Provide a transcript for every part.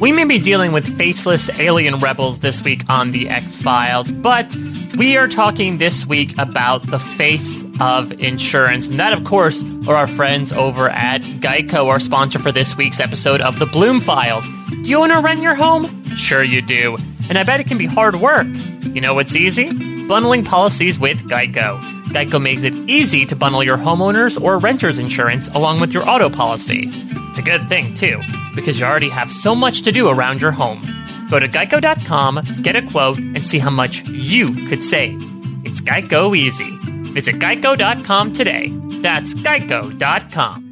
We may be dealing with faceless alien rebels this week on The X Files, but we are talking this week about the face of insurance. And that, of course, are our friends over at Geico, our sponsor for this week's episode of The Bloom Files. Do you want to rent your home? Sure, you do. And I bet it can be hard work. You know what's easy? Bundling policies with Geico. Geico makes it easy to bundle your homeowners or renter's insurance along with your auto policy. It's a good thing, too, because you already have so much to do around your home. Go to geico.com, get a quote, and see how much you could save. It's Geico Easy. Visit geico.com today. That's geico.com.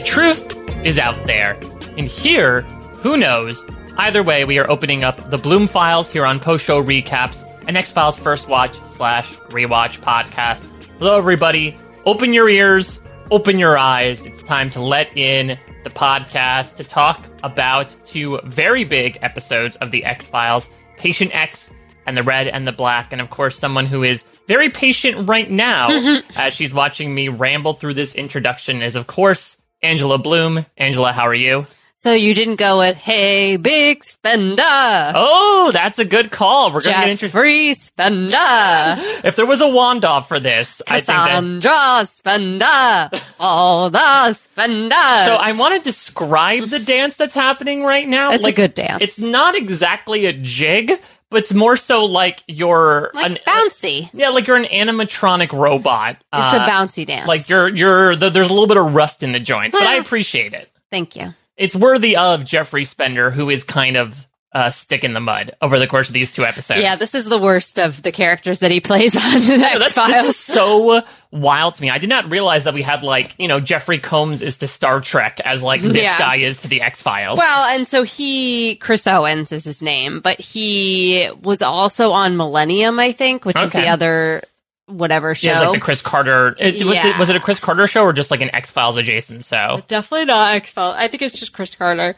The truth is out there. And here, who knows? Either way, we are opening up the Bloom Files here on Post Show Recaps, an X Files First Watch slash Rewatch podcast. Hello, everybody. Open your ears, open your eyes. It's time to let in the podcast to talk about two very big episodes of the X Files Patient X and the Red and the Black. And of course, someone who is very patient right now as she's watching me ramble through this introduction is, of course, Angela Bloom. Angela, how are you? So you didn't go with "Hey, big spender." Oh, that's a good call. We're going to get interested. Jeffrey Spender, If there was a wand off for this, I think that. Cassandra Spender, all the Spenders. So I want to describe the dance that's happening right now. It's like, a good dance. It's not exactly a jig, but it's more so like you're like an bouncy. yeah, like you're an animatronic robot. It's Uh, a bouncy dance. Like you're you're th- there's a little bit of rust in the joints, but I appreciate it. Thank you. It's worthy of Jeffrey Spender, who is kind of uh, stick in the mud over the course of these two episodes. Yeah, this is the worst of the characters that he plays on the Yeah, X that's, this is Files. so wild to me. I did not realize that we had like you know Jeffrey Combs is to Star Trek as like this Yeah. guy is to the X Files. Well, and so he, Chris Owens is his name, but he was also on Millennium, I think, which is the other whatever show. yeah, it's like the Chris Carter. It, was, it, was it a Chris Carter show or just like an X Files adjacent show? Definitely not X Files. I think it's just Chris Carter.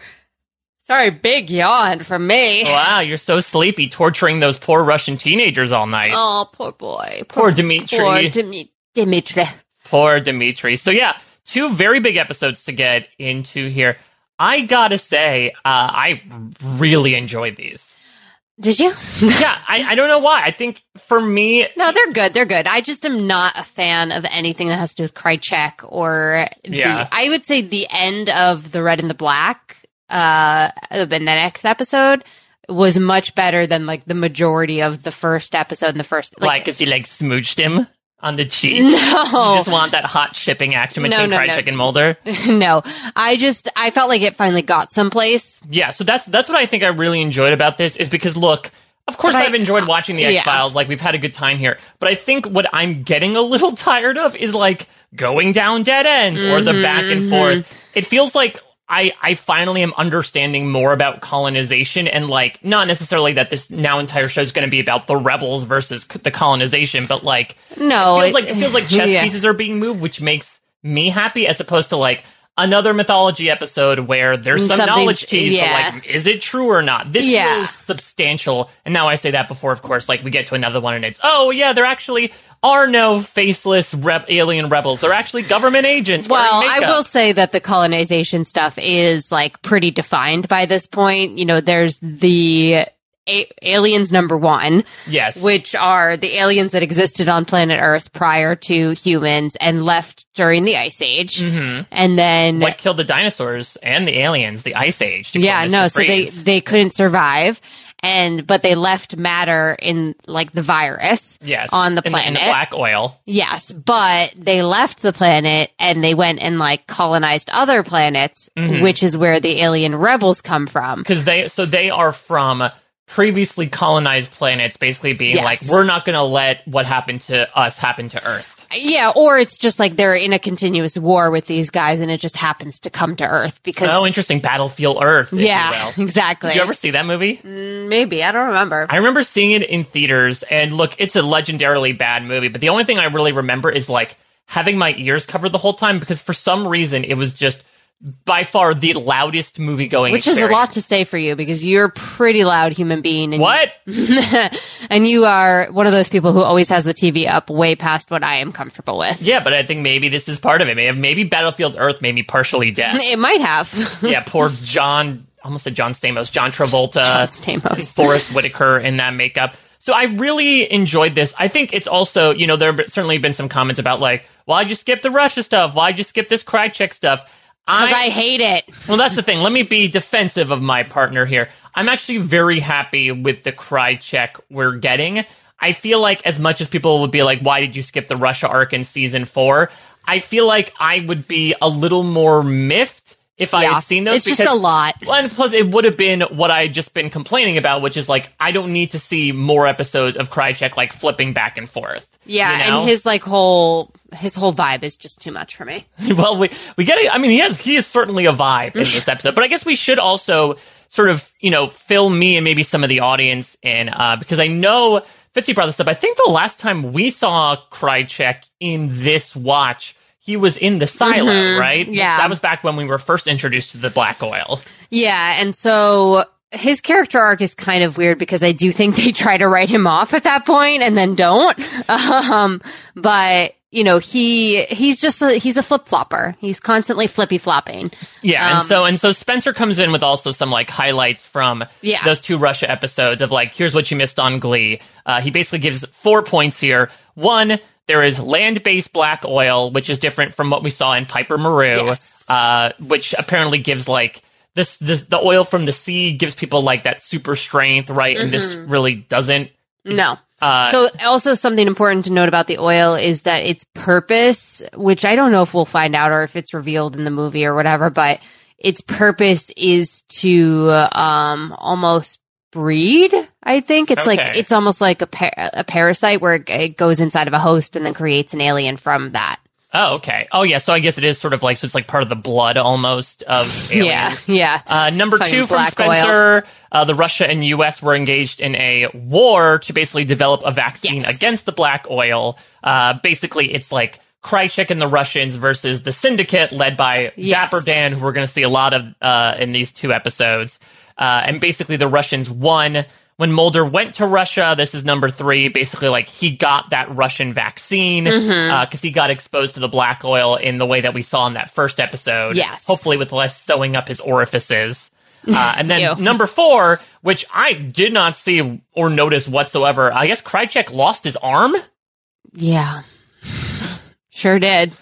Sorry, big yawn from me. Wow, you're so sleepy, torturing those poor Russian teenagers all night. Oh, poor boy. Poor Dmitri. Poor Dimi- Dimitri. Poor Dimitri. So yeah, two very big episodes to get into here. I gotta say, uh, I really enjoyed these. Did you? Yeah, I, I don't know why. I think for me, no, they're good. They're good. I just am not a fan of anything that has to do with Krychek or Yeah. I would say the end of the red and the black, uh, in the next episode was much better than like the majority of the first episode and the first, like, like, if you like smooched him on the cheek. No, You no, just want that hot shipping action between No, no, no. Krychek and Mulder. no, I just, I felt like it finally got someplace. Yeah, so that's that's what I think I really enjoyed about this is because look, of course But I- I've enjoyed watching the. X Files, like we've had a good time here. But I think what I'm getting a little tired of is like going down dead ends or the back and Mm-hmm, forth. It feels like I, I finally am understanding more about colonization and like not necessarily that this now entire show is going to be about the rebels versus c- the colonization, but like No, it feels like it feels like chess yeah. pieces are being moved, which makes me happy as opposed to like another mythology episode where there's some Something's- knowledge teased, yeah. but like, is it true or not? This Yeah. feels substantial. And now I say that before, of course, like we get to another one and it's, oh yeah, there actually are no faceless rep- alien rebels. They're actually government agents. Well, I will say that the colonization stuff is like pretty defined by this point. You know, there's the a- aliens number one, Yes. which are the aliens that existed on planet Earth prior to humans and left during the Ice Age. Mhm. And then, What killed the dinosaurs and the aliens, the Ice Age. yeah, no, so they, they couldn't survive. And, but they left matter in like the virus yes. on the planet. in the black oil. Yes, but they left the planet and they went and like colonized other planets, Mhm. which is where the alien rebels come from. because they so they are from previously colonized planets basically being Yes. like we're not going to let what happened to us happen to earth yeah, or it's just like they're in a continuous war with these guys, and it just happens to come to Earth because. Oh, interesting. Battlefield Earth. if you yeah, exactly. Did you ever see that movie? Mm, maybe I don't remember. I remember seeing it in theaters, and look, it's a legendarily bad movie, but the only thing I really remember is like having my ears covered the whole time because for some reason it was just by far the loudest movie going Which is a lot to say for you because you're a pretty loud human being. And What? and you are one of those people who always has the TV up way past what I am comfortable with. Yeah, but I think maybe this is part of it. Maybe, maybe Battlefield Earth made me partially deaf. It might have. yeah, poor John, almost a John Stamos, John Travolta, John Stamos. Forest Whitaker in that makeup. So I really enjoyed this. I think it's also, you know, there have certainly been some comments about like, why'd you skip the Russia stuff? Why'd you skip this Krychek stuff? Because I hate it. Well, that's the thing. Let me be defensive of my partner here. I'm actually very happy with the Krychek we're getting. I feel like as much as people would be like, why did you skip the Russia arc in season four? I feel like I would be a little more miffed if I Yeah. had seen those. It's just a lot. And plus, it would have been what I had just been complaining about, which is like, I don't need to see more episodes of Krychek like flipping back and forth. Yeah, you know? and his like whole his whole vibe is just too much for me. well, we we get. it. I mean, he has he is certainly a vibe in this episode, but I guess we should also sort of you know fill me and maybe some of the audience in uh, because I know Fitzy brought this up. I think the last time we saw Krychek in this watch. He was in the silo, right? Mm-hmm. yeah. That was back when we were first introduced to the black oil. Yeah, and so his character arc is kind of weird because I do think they try to write him off at that point and then don't. Um, but you know, he he's just a, he's a flip flopper. He's constantly flippy flopping. Yeah, Um, and so and so Spencer comes in with also some like highlights from Yeah. those two Russia episodes of like here's what you missed on Glee. Uh, he basically gives four points here. One, there is land-based black oil, which is different from what we saw in Piper Maru, Yes. uh, which apparently gives like this, this the oil from the sea gives people like that super strength, right? And this really doesn't. No. Uh, So also something important to note about the oil is that its purpose, which I don't know if we'll find out or if it's revealed in the movie or whatever, but its purpose is to um almost breed. I think it's like it's almost like a par- a parasite where it, goes inside of a host and then creates an alien from that. oh, okay. Oh, yeah. So I guess it is sort of like so it's like part of the blood almost of aliens. Yeah, yeah. Uh, number two from Spencer, uh, the Russia and U.S. were engaged in a war to basically develop a vaccine Yes. against the black oil. Uh, basically, it's like Krychek and the Russians versus the Syndicate, led by Yes. Dapper Dan, who we're going to see a lot of uh, in these two episodes. Uh, and basically, the Russians won. When Mulder went to Russia, this is number three. Basically, like he got that Russian vaccine because Mm-hmm. he got exposed to the black oil in the way that we saw in that first episode. Yes. hopefully with less sewing up his orifices. Uh, and then number four, which I did not see or notice whatsoever. I guess Krychek lost his arm. Yeah. Sure did.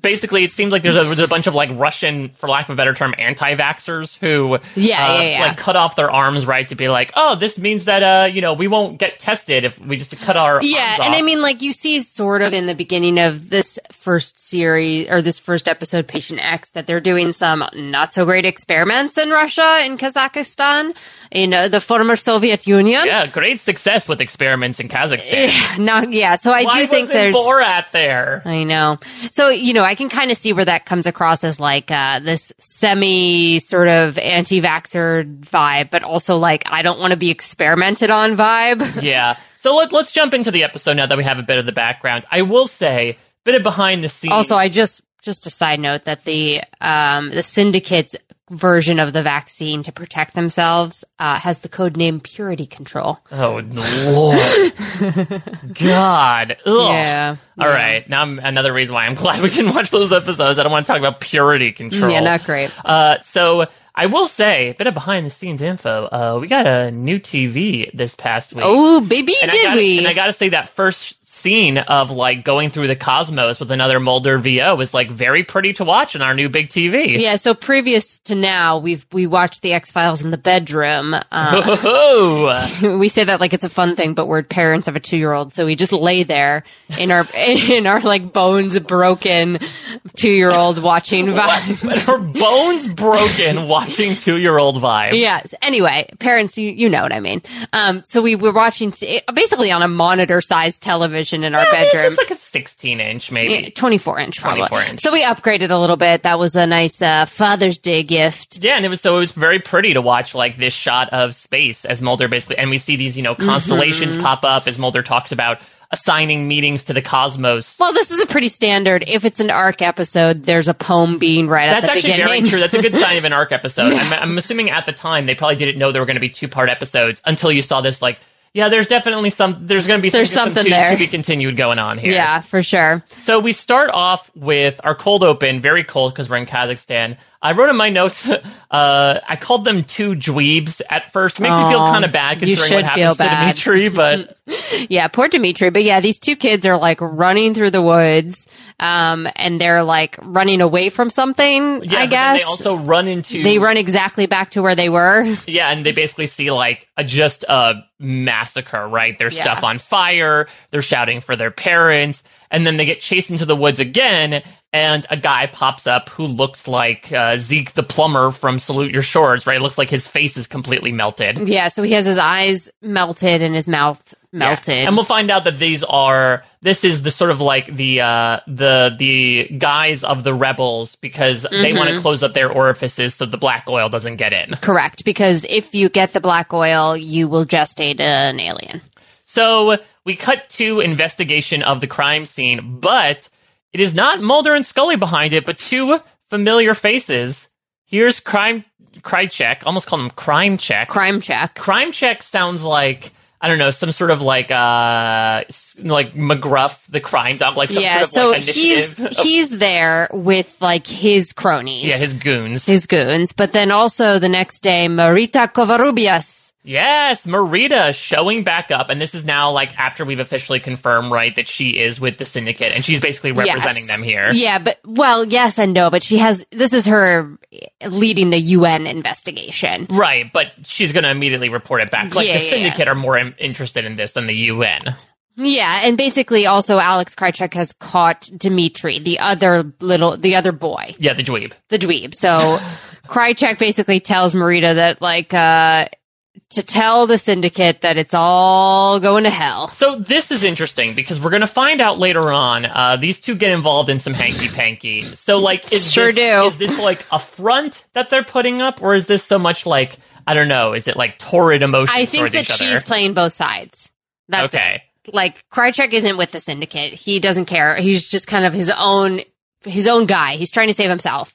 Basically, it seems like there's a, there's a bunch of like Russian, for lack of a better term, anti-vaxxers who Yeah, uh, yeah, yeah. like cut off their arms, right, to be like, oh, this means that uh, you know, we won't get tested if we just cut our Yeah, and I mean, like you see, sort of in the beginning of this first series or this first episode, Patient X, that they're doing some not so great experiments in Russia, in Kazakhstan, in uh, the former Soviet Union. yeah, great success with experiments in Kazakhstan. Now, yeah. So I Why do think there's. Borat there. I know. So, you know, I can kind of see where that comes across as like uh, this semi sort of anti vaxxer vibe, but also like, I don't want to be experimented on vibe. Yeah. So let, let's jump into the episode now that we have a bit of the background. I will say, bit of behind the scenes. Also, I just just a side note that the um the syndicate's version of the vaccine to protect themselves uh, has the code name Purity Control. Oh Lord, God, Ugh. Yeah, All yeah. right, now I'm, another reason why I'm glad we didn't watch those episodes. I don't want to talk about purity control. Yeah, not great. Uh, so I will say, a bit of behind the scenes info. Uh, we got a new TV this past week. Oh, baby, and did gotta, we? And I got to say that first scene of like going through the cosmos with another Mulder VO is like very pretty to watch on our new big TV. yeah, so previous to now, we've we watched the X Files in the bedroom. Uh, Oh, we say that like it's a fun thing, but we're parents of a two year old, so we just lay there in our in our like bones broken two year old watching Vibe. her bones broken watching two year old vibe. Yes. Anyway, parents, you, you know what I mean. Um, so we were watching t- basically on a monitor sized television television in our Yeah, mean, it's bedroom. like a 16 inch, maybe. 24 inch, probably. 24 inch. So we upgraded a little bit. That was a nice uh, Father's Day gift. Yeah, and it was so it was very pretty to watch like this shot of space as Mulder basically, and we see these you know constellations Mm-hmm. pop up as Mulder talks about assigning meetings to the cosmos. Well, this is a pretty standard. If it's an arc episode, there's a poem being right That's at the page. That's actually beginning. very true. That's a good sign of an arc episode. I'm, I'm assuming at the time they probably didn't know there were going to be two part episodes until you saw this. Like, yeah, there's definitely some. There's going to be some, There's some something to, there. to be continued going on here. yeah, for sure. So we start off with our cold open, very cold because we're in Kazakhstan. I wrote in my notes, uh, I called them two dweebs at first. Makes me feel kind of bad considering what happens to. Dimitri, but Yeah, poor Dimitri. But yeah, these two kids are like running through the woods, um, and they're like running away from something. yeah, I guess they also run into they run exactly back to where they were. Yeah, and they basically see like a, just a massacre, right? There's Yeah. stuff on fire. They're shouting for their parents, and then they get chased into the woods again. And a guy pops up who looks like uh, Zeke the plumber from Salute Your Shorts, right? It looks like his face is completely melted. Yeah, so he has his eyes melted and his mouth melted. Yeah. And we'll find out that these are this is the sort of like the uh the the guys of the rebels because they Mm-hmm. want to close up their orifices so the black oil doesn't get in. Correct, because if you get the black oil, you will gestate an alien. So we cut to investigation of the crime scene, but it is not Mulder and Scully behind it, but two familiar faces. Here's crime check almost called him crime check. Crime check. crime check sounds like I don't know, some sort of like uh like McGruff, the crime dog, like some yeah, sort of so like he's initiative. he's there with like his cronies. yeah, his goons. his goons, but then also the next day, Marita Covarrubias. Yes, Marita showing back up, and this is now like after we've officially confirmed, right, that she is with the syndicate, and she's basically representing Yes. them here. Yeah, but well, yes and no, but she has this is her leading the UN investigation. Right, but she's going to immediately report it back. Like Yeah, the yeah, syndicate are more in- interested in this than the UN. Yeah, and basically also Alex Krychek has caught Dmitri, the other little the other boy, Yeah, the dweeb. the dweeb. So Krychek basically tells Marita that like uh to tell the syndicate that it's all going to hell. So this is interesting because we're going to find out later on. Uh, these two get involved in some hanky panky. So like, is Sure this, do. Is this like a front that they're putting up, or is this so much like I don't know? Is it like torrid emotions I think that she's playing both sides. That's Okay. it. Like Krychek isn't with the syndicate. He doesn't care. He's just kind of his own his own guy. He's trying to save himself.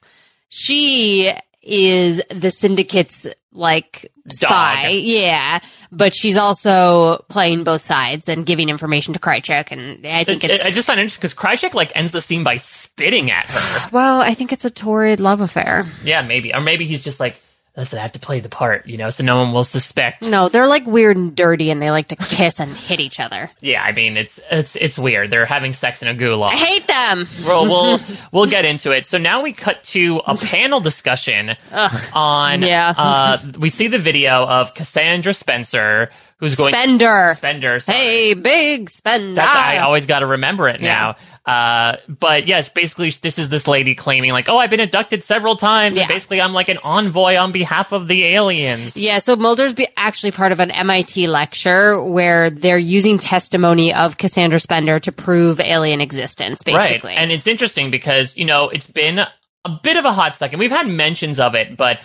She is the syndicate's like spy. Dog. Yeah. But she's also playing both sides and giving information to Krychek and I think it's I just find it interesting because Krychek like ends the scene by spitting at her. well, I think it's a torrid love affair. yeah, maybe, or maybe he's just like, listen, I have to play the part, you know, so no one will suspect. No, they're like weird and dirty and they like to kiss and hit each other. Yeah, I mean, it's it's it's weird. They're having sex in a gulag. I hate them. Well, we'll we'll get into it. So now we cut to a panel discussion on. Yeah. Uh, we see the video of Cassandra Spencer, who's going Spender. Spender. sorry. Hey, big spender. That's, I always got to remember it now. Uh, but yes, basically, this is this lady claiming like, "Oh, I've been abducted several times, Yeah. and basically, I'm like an envoy on behalf of the aliens." Yeah, so Mulder's be actually part of an MIT lecture where they're using testimony of Cassandra Spender to prove alien existence, basically. Right. And it's interesting because, you know, it's been a bit of a hot second. We've had mentions of it, but,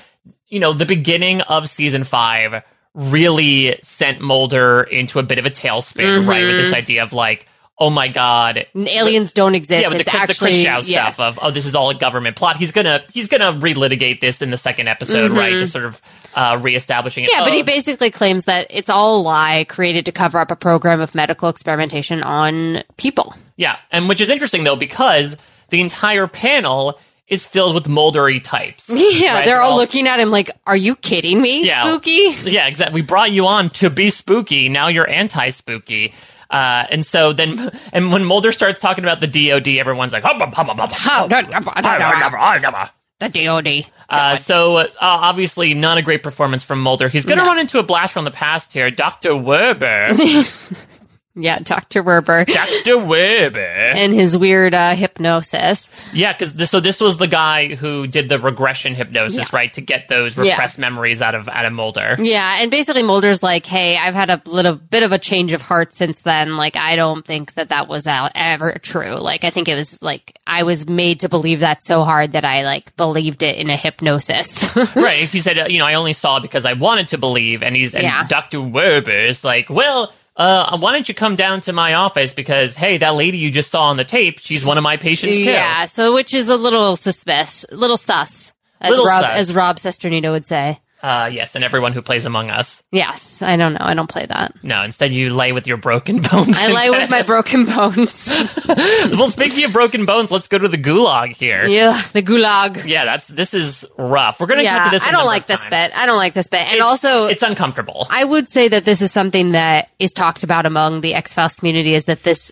you know, the beginning of season five really sent Mulder into a bit of a tailspin, right? With this idea of like, oh my God. aliens don't exist. Yeah, with it's the, actually the Kritschgau yeah. stuff of oh this is all a government plot. He's gonna he's gonna relitigate this in the second episode, right? Just sort of uh, reestablishing it. Mm-hmm. Yeah, but he basically claims that it's all a lie created to cover up a program of medical experimentation on people. Yeah, and which is interesting though because the entire panel is filled with moldery types. Yeah, right? they're, they're all, all, looking at him like, "Are you kidding me? Yeah, spooky?" Yeah, exactly. We brought you on to be spooky. Now you're anti-spooky. Uh, and so then, and when Mulder starts talking about the DOD, everyone's like, hum, hum, hum, hum, the DOD. Uh, so uh, obviously, not a great performance from Mulder. He's going to no. run into a blast from the past here. Doctor Werber yeah, Dr. Werber Dr. Weber. and his weird uh, hypnosis. Yeah, because so this was the guy who did the regression hypnosis, Yeah. right, to get those Yeah. repressed memories out of out of Mulder. Yeah, and basically Mulder's like, "Hey, I've had a little bit of a change of heart since then. Like, I don't think that that was ever true. Like, I think it was like I was made to believe that so hard that I like believed it in a hypnosis." right. If he said, uh, you know, I only saw because I wanted to believe, and he's and Yeah. Dr. Weber is like, well. Uh, why don't you come down to my office? Because hey, that lady you just saw on the tape, she's one of my patients too. yeah, so which is a little suspicious, little sus, as Little Rob sus. as Rob Cesternino would say. Uh, yes, and everyone who plays Among Us. Yes, I don't know. I don't play that. No, instead you lay with your broken bones. I lay with my broken bones. well, speaking of broken bones, let's go to the gulag here. yeah, the gulag. Yeah, that's this is rough. We're gonna Yeah, cut to this. I don't like this bit. I don't like this bit. And It's- also, it's uncomfortable. I would say that this is something that is talked about among the X Files community is that this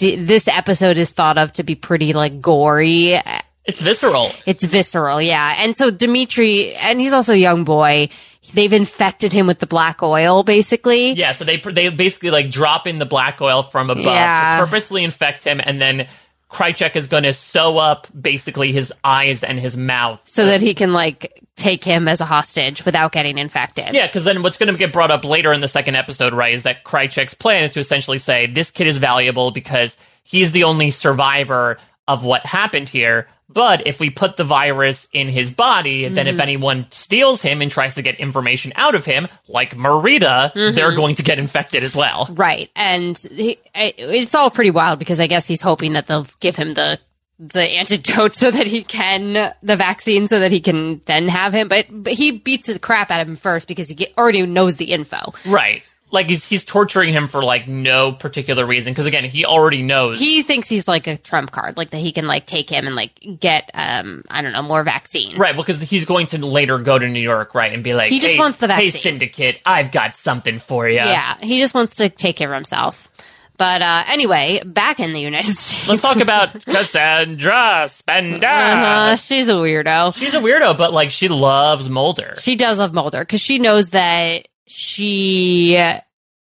this episode is thought of to be pretty like gory. It's visceral. It's visceral, yeah. And so Dimitri, and he's also a young boy. They've infected him with the black oil, basically. Yeah, so they they basically like drop in the black oil from above Yeah. to purposely infect him, and then Krychek is going to sew up basically his eyes and his mouth. So that he can like take him as a hostage without getting infected. Yeah, because then what's going to get brought up later in the second episode, right, is that Krychek's plan is to essentially say this kid is valuable because he's the only survivor of what happened here. But if we put the virus in his body, then Mm-hmm. if anyone steals him and tries to get information out of him, like Marita, Mm-hmm. they're going to get infected as well. Right. And he, it's all pretty wild because I guess he's hoping that they'll give him the the antidote so that he can the vaccine so that he can then have him but, but he beats the crap out of him first because he get, already knows the info Right. Like he's he's torturing him for like no particular reason because again he already knows. he thinks he's like a trump card like that he can like take him and like get um i don't know more vaccine Right, because he's going to later go to New York, right, and be like, He just hey, wants the vaccine Hey, vaccine." syndicate, I've got something for you. yeah he just wants to take care of himself but uh anyway back in the united states Let's talk about Cassandra Spender. uh, she's a weirdo She's a weirdo, but like she loves Mulder. She does love Mulder because she knows that she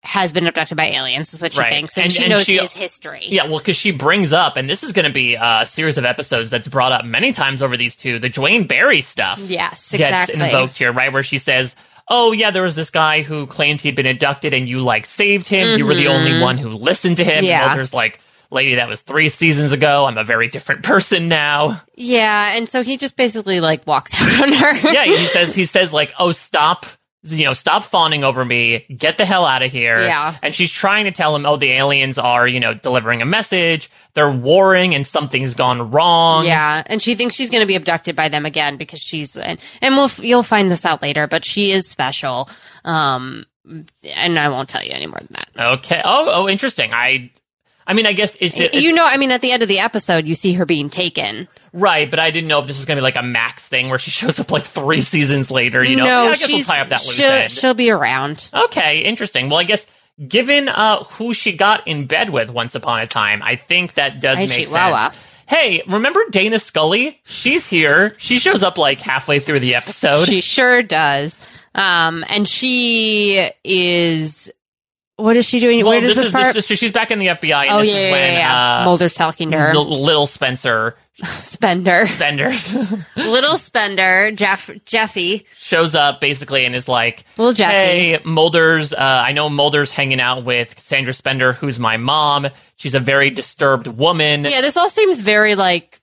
has been abducted by aliens, is what she Right. thinks, and, And- she and knows she- his history. Yeah, well, because she brings up, and this is going to be a series of episodes that's brought up many times over these two. The Duane Barry stuff. Yes, gets exactly. invoked here, right? Where she says, "Oh yeah, there was this guy who claimed he'd been abducted, and you like saved him. You were the only one who listened to him." Mm-hmm. Yeah. there's like, "Lady, that was three seasons ago. I'm a very different person now." Yeah, and so he just basically like walks out on her. yeah, he says he says like, "Oh, stop." You know, stop fawning over me. Get the hell out of here. Yeah. And she's trying to tell him, oh, the aliens are, you know, delivering a message. They're warring and something's gone wrong. Yeah, and she thinks she's going to be abducted by them again because she's and, and we'll you'll find this out later, but she is special. Um, and I won't tell you any more than that. Okay. Oh, oh, interesting. I, I mean, I guess it's, it's you know, I mean, at the end of the episode, you see her being taken. Right, but I didn't know if this was going to be like a Max thing where she shows up like three seasons later. You know, no, Yeah, I guess we'll tie up that loose she'll, end. she'll be around. Okay, interesting. Well, I guess given uh, who she got in bed with once upon a time, I think that does Right, make sense. Hey, remember Dana Scully? She's here. She shows up like halfway through the episode. She sure does. Um, and she is. What is she doing? well, Where does this, this, is part? this, she's back in the FBI, and oh this yeah, is yeah, when yeah, uh, Mulder's talking to her. little Spencer Spender, Bender little Spender, Jeff, Jeffy, shows up basically and is like, little Jeffy. Hey, Mulder's. Uh, I know Mulder's hanging out with Sandra Spender, who's my mom. She's a very disturbed woman. Yeah, this all seems very like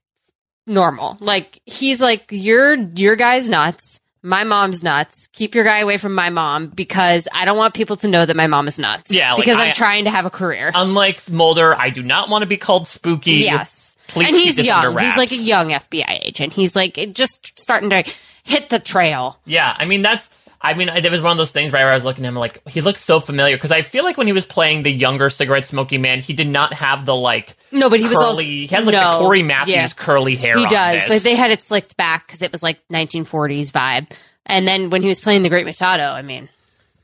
normal. Like he's like, your your guy's nuts. My mom's nuts. Keep your guy away from my mom because I don't want people to know that my mom is nuts. Yeah, like, because I- I'm trying to have a career. Unlike Mulder, I do not want to be called spooky. yes, Please and he's young. He's like a young FBI agent. He's like just starting to hit the trail. Yeah, I mean that's. I mean, it was one of those things right where I was looking at him like he looks so familiar because I feel like when he was playing the younger cigarette smoking man, he did not have the like No, but he was curly. also he has like no, the Cory Matthews yeah. curly hair. He does, but they had it slicked back because it was like 1940s vibe. And then when he was playing the Great Mutato, I mean,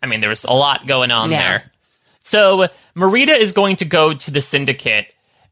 I mean, there was a lot going on Yeah. there. So Marita is going to go to the syndicate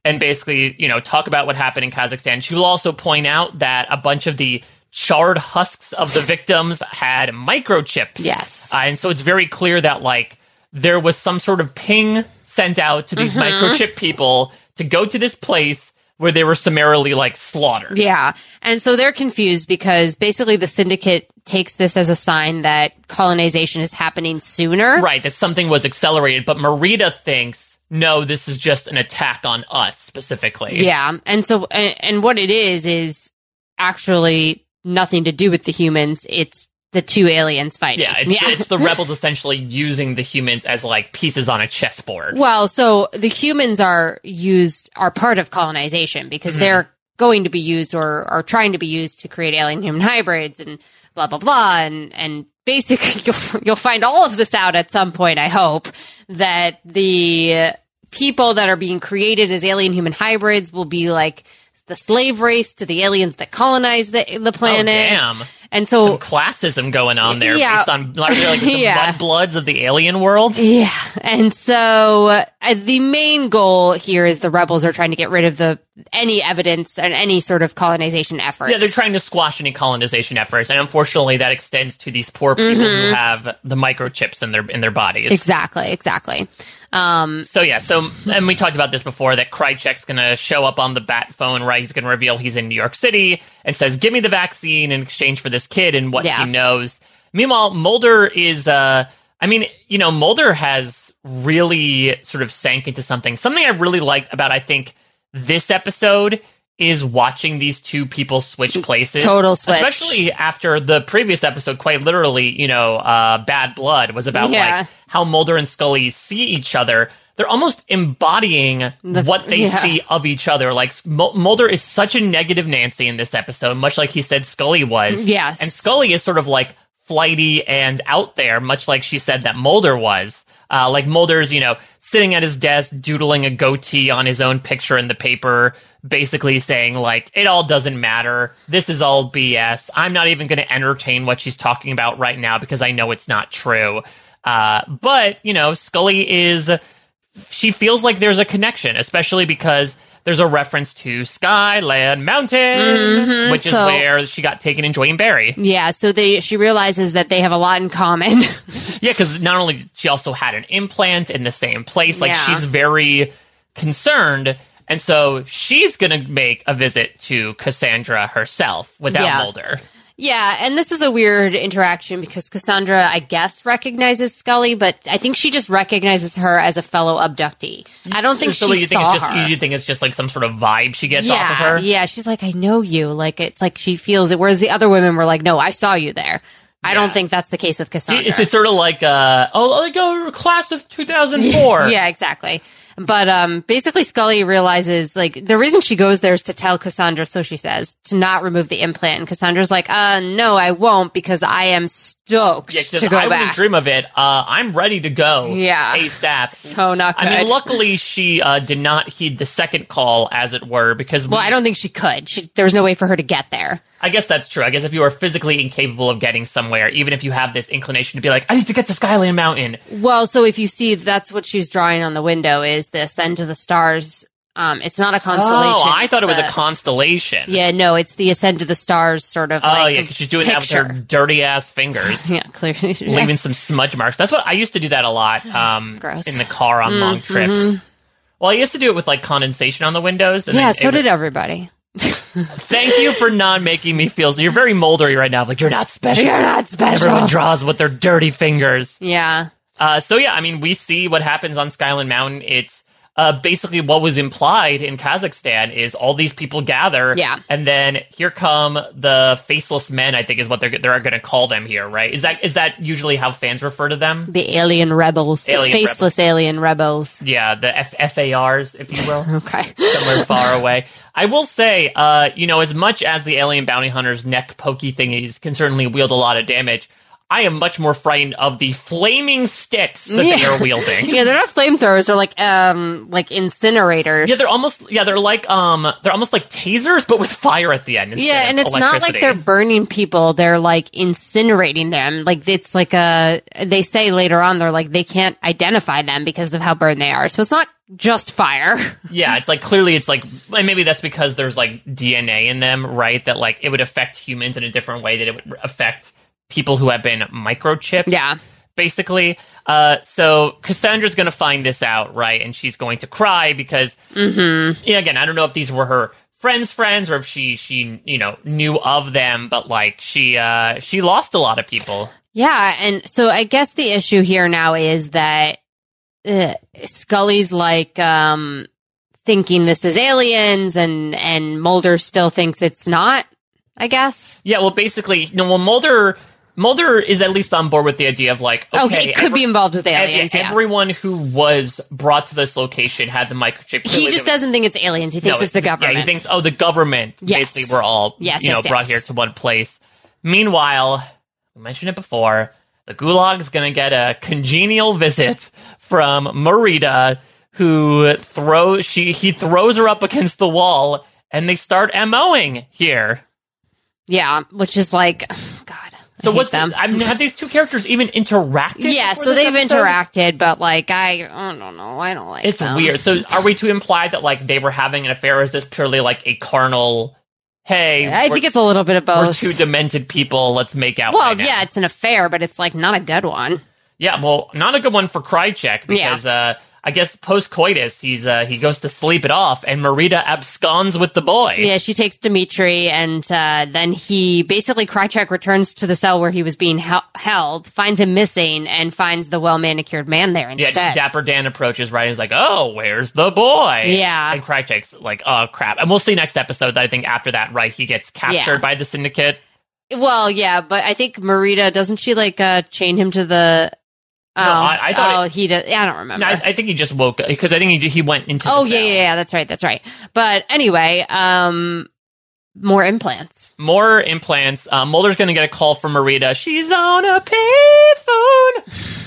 and basically, you know, talk about what happened in Kazakhstan. She will also point out that a bunch of the charred husks of the victims had microchips. Yes. Uh, and so it's very clear that like there was some sort of ping sent out to these Mm-hmm. microchip people to go to this place where they were summarily like slaughtered. Yeah. And so they're confused because basically the syndicate takes this as a sign that colonization is happening sooner. Right, that something was accelerated, but Marita thinks, no, this is just an attack on us specifically. Yeah. And so, and, and what it is, is actually nothing to do with the humans. It's the two aliens fighting. Yeah, it's, it's the rebels essentially using the humans as like pieces on a chessboard. Well, so the humans are used, are part of colonization because hmm. they're going to be used or are trying to be used to create alien human hybrids and blah, blah, blah. And, and basically you'll, you'll find all of this out at some point, I hope, that the people that are being created as alien human hybrids will be like the slave race to the aliens that colonize the, the Oh, planet. damn. And Some so, classism going on there Yeah. based on like, like the Yeah. mudbloods of the alien world. Yeah. And so uh, the main goal here is the rebels are trying to get rid of the any evidence and any sort of colonization efforts. Yeah, they're trying to squash any colonization efforts, and unfortunately, that extends to these poor people Mm-hmm. who have the microchips in their in their bodies. exactly, exactly. Um, So yeah, so and we talked about this before that Krychek's gonna show up on the bat phone, right? He's gonna reveal he's in New York City and says, "Give me the vaccine in exchange for this kid and what Yeah. he knows." Meanwhile, Mulder is, uh, I mean, you know, Mulder has really sort of sank into something. Something I really liked about, I think, this episode is watching these two people switch places. Total switch. Especially after the previous episode, quite literally, you know, uh, Bad Blood was about Yeah. like how Mulder and Scully see each other. They're almost embodying what they yeah. see of each other. Like Mul- Mulder is such a negative Nancy in this episode, much like he said Scully was. Yes. And Scully is sort of like flighty and out there, much like she said that Mulder was. Uh, like Mulder's, you know, sitting at his desk, doodling a goatee on his own picture in the paper, basically saying like, it all doesn't matter. This is all BS. I'm not even going to entertain what she's talking about right now because I know it's not true. Uh, but, you know, Scully is, she feels like there's a connection, especially because there's a reference to Skyland Mountain, mm-hmm. which is so- where she got taken in Duane Barry. yeah. So they, she realizes that they have a lot in common. Yeah, because not only she also had an implant in the same place, like Yeah. she's very concerned, and so she's gonna make a visit to Cassandra herself without Yeah. Mulder. Yeah. And this is a weird interaction because Cassandra, I guess, recognizes Scully, but I think she just recognizes her as a fellow abductee. I don't think so she you think saw it's just her. you think it's just like some sort of vibe she gets yeah, off of her. Yeah, she's like, I know you. Like it's like she feels it. Whereas the other women were like, No, I saw you there. I Yeah. don't think that's the case with Cassandra. It's, it's sort of like uh oh like a class of two thousand four. yeah, exactly. But um, basically, Scully realizes like the reason she goes there is to tell Cassandra, so she says, to not remove the implant. And Cassandra's like, uh, no, I won't because I am stoked Yeah, to go I wouldn't back. dream of it. Uh, I'm ready to go. Yeah. ASAP. So not Good. I mean, luckily she uh, did not heed the second call, as it were, because well, we- I don't think she could. She, there was no way for her to get there. I guess that's true. I guess if you are physically incapable of getting somewhere, even if you have this inclination to be like, I need to get to Skyland Mountain. Well, so if you see, that's what she's drawing on the window is the ascend to the stars. Um, it's not a constellation. Oh, I thought it was a constellation. Yeah, no, it's the ascend to the stars sort of. Oh, like yeah, a 'cause she's doing that with picture. dirty ass fingers. Yeah, clearly. Leaving some smudge marks. That's what I used to do that a lot. Um, Gross. Mm, in the car on long trips. Well, I used to do it with like condensation on the windows. And Yeah, so did everybody. Thank you for not making me feel. So you're very moldery right now. Like you're not special. You're not special. Everyone draws with their dirty fingers. Yeah. Uh, so yeah, I mean, we see what happens on Skyland Mountain. It's uh, basically what was implied in Kazakhstan is all these people gather, Yeah. and then here come the faceless men. I think is what they're they're going to call them here, right? Is that is that usually how fans refer to them? The alien rebels. Alien the faceless alien rebels. Yeah, the F- FARs, if you will. Okay. somewhere far away. I will say, uh, you know, as much as the alien bounty hunter's neck pokey thingies can certainly wield a lot of damage, I am much more frightened of the flaming sticks that they are wielding. yeah, they're not flamethrowers. They're like, um, like incinerators. Yeah, they're almost yeah, they're like um they're almost like tasers but with fire at the end. instead Yeah, and it's not like they're burning people. They're like incinerating them. Like it's like a, they say later on, they're like, they can't identify them because of how burned they are. So it's not just fire. Yeah, it's like clearly it's like and maybe that's because there's like DNA in them, right? That like it would affect humans in a different way that it would affect people who have been microchipped. Yeah. basically. Uh, so Cassandra's going to find this out, right? And she's going to cry because, Mm-hmm. you know, again, I don't know if these were her friends' friends or if she, she, you know, knew of them, but like she, uh, she lost a lot of people. Yeah, and so I guess the issue here now is that uh, Scully's like um thinking this is aliens and and Mulder still thinks it's not, I guess. Yeah, well, basically, you know, well, Mulder, Mulder is at least on board with the idea of like, oh, okay, Okay, it could every- be involved with aliens. yeah. everyone who was brought to this location had the microchip. he just doesn't think it's aliens. He thinks No, it's the government. Yeah, he thinks, oh, the government. Yes. Basically, we're all, Yes, you know, yes, brought here to one place. Meanwhile, we mentioned it before, the Gulag is going to get a congenial visit from Marita, who throws, she, he throws her up against the wall, and they start MOing here. yeah, which is like, God. So what's them. the, I mean, have these two characters even interacted? yeah, so they've episode? interacted, but like I, I don't know, I don't like. It's them. weird. So are we to imply that like they were having an affair? Or is this purely like a carnal? Hey, I think it's a little bit of we're both. two demented people. Let's make out. well, right yeah, it's an affair, but it's like not a good one. yeah. Well, not a good one for Krychek because uh, I guess post coitus he's uh, he goes to sleep it off, and Marita absconds with the boy. Yeah, she takes Dimitri, and uh, then he basically Krychek returns to the cell where he was being hel- held, finds him missing, and finds the well manicured man there Yeah, instead. Dapper Dan approaches right. He's like, "Oh, where's the boy?" Yeah. and Krychek's like, "Oh crap!" And we'll see next episode that I think after that, right, he gets captured Yeah. by the syndicate. well, yeah, but I think Marita doesn't she like uh, chain him to the? Oh, I- I thought oh, it- he does. Yeah, I don't remember. No, I, I think he just woke up because I think he he went into. oh the yeah, yeah, yeah. That's right. That's right. But anyway, um, more implants. More implants. Um, Mulder's going to get a call from Marita. She's on a payphone.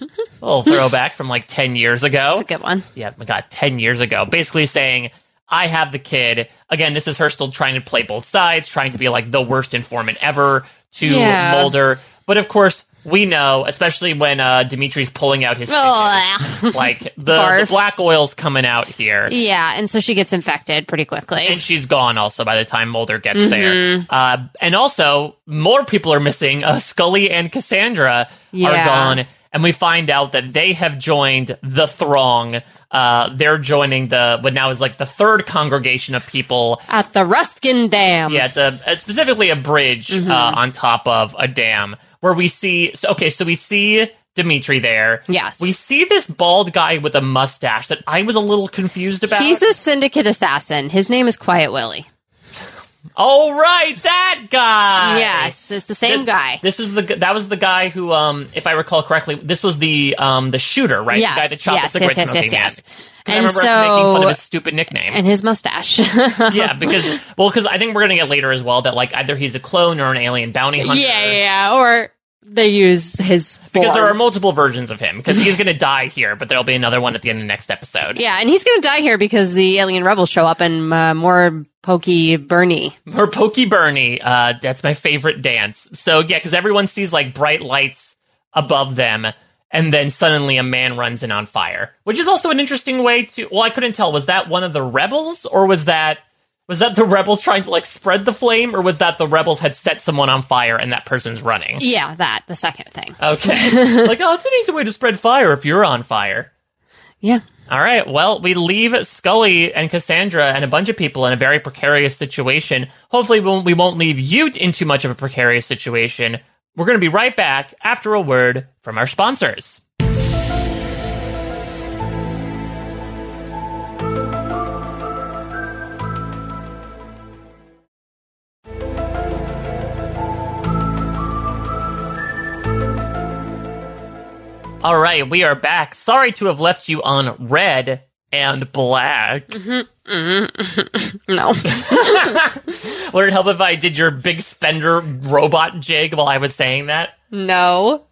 a little throwback from like 10 years ago. That's a good one. Yeah, my God, 10 years ago. Basically saying, I have the kid. Again, this is her still trying to play both sides, trying to be like the worst informant ever to Yeah. Mulder. But of course, we know, especially when uh, Dimitri's pulling out his stitches, like the, the black oil's coming out here. yeah, and so she gets infected pretty quickly. And she's gone also by the time Mulder gets Mm-hmm. there. Uh, and also, more people are missing. Uh, Scully and Cassandra are gone. And we find out that they have joined the throng. Uh, they're joining the, what now is like the third congregation of people. At the Ruskin Dam. Yeah, it's a, it's specifically a bridge Mm-hmm. uh, on top of a dam where we see, so, okay, so we see Dimitri there. Yes. We see this bald guy with a mustache that I was a little confused about. He's a syndicate assassin. His name is Quiet Willie. oh, right, that guy. yes, it's the same Th- guy. This was the that was the guy who, um, if I recall correctly, this was the um the shooter, right? Yes, the guy that shot yes, the cigarette yes, yes, yes, yes. And I remember so- making fun of his stupid nickname. and his mustache. yeah, because well, because I think we're gonna get later as well that like either he's a clone or an alien bounty hunter. yeah, yeah, or they use his Because there are multiple versions of him. Because he's gonna die here, but there'll be another one at the end of the next episode. Yeah, and he's going to die here because the alien rebels show up and uh, more pokey Bernie. Or Pokey Bernie. Uh, that's my favorite dance. So yeah, because everyone sees like bright lights above them, and then suddenly a man runs in on fire, which is also an interesting way to. Well, I couldn't tell. Was that one of the rebels, or was that was that the rebels trying to like spread the flame, or was that the rebels had set someone on fire and that person's running? Yeah, that the second thing. Okay, like oh, it's an easy way to spread fire if you're on fire. Yeah. All right. Well, we leave Scully and Cassandra and a bunch of people in a very precarious situation. Hopefully, we won't, we won't leave you in too much of a precarious situation. We're going to be right back after a word from our sponsors. All right, we are back. Sorry to have left you on red and black. Mm-hmm. Mm-hmm. No. Would it help if I did your big spender robot jig while I was saying that? no.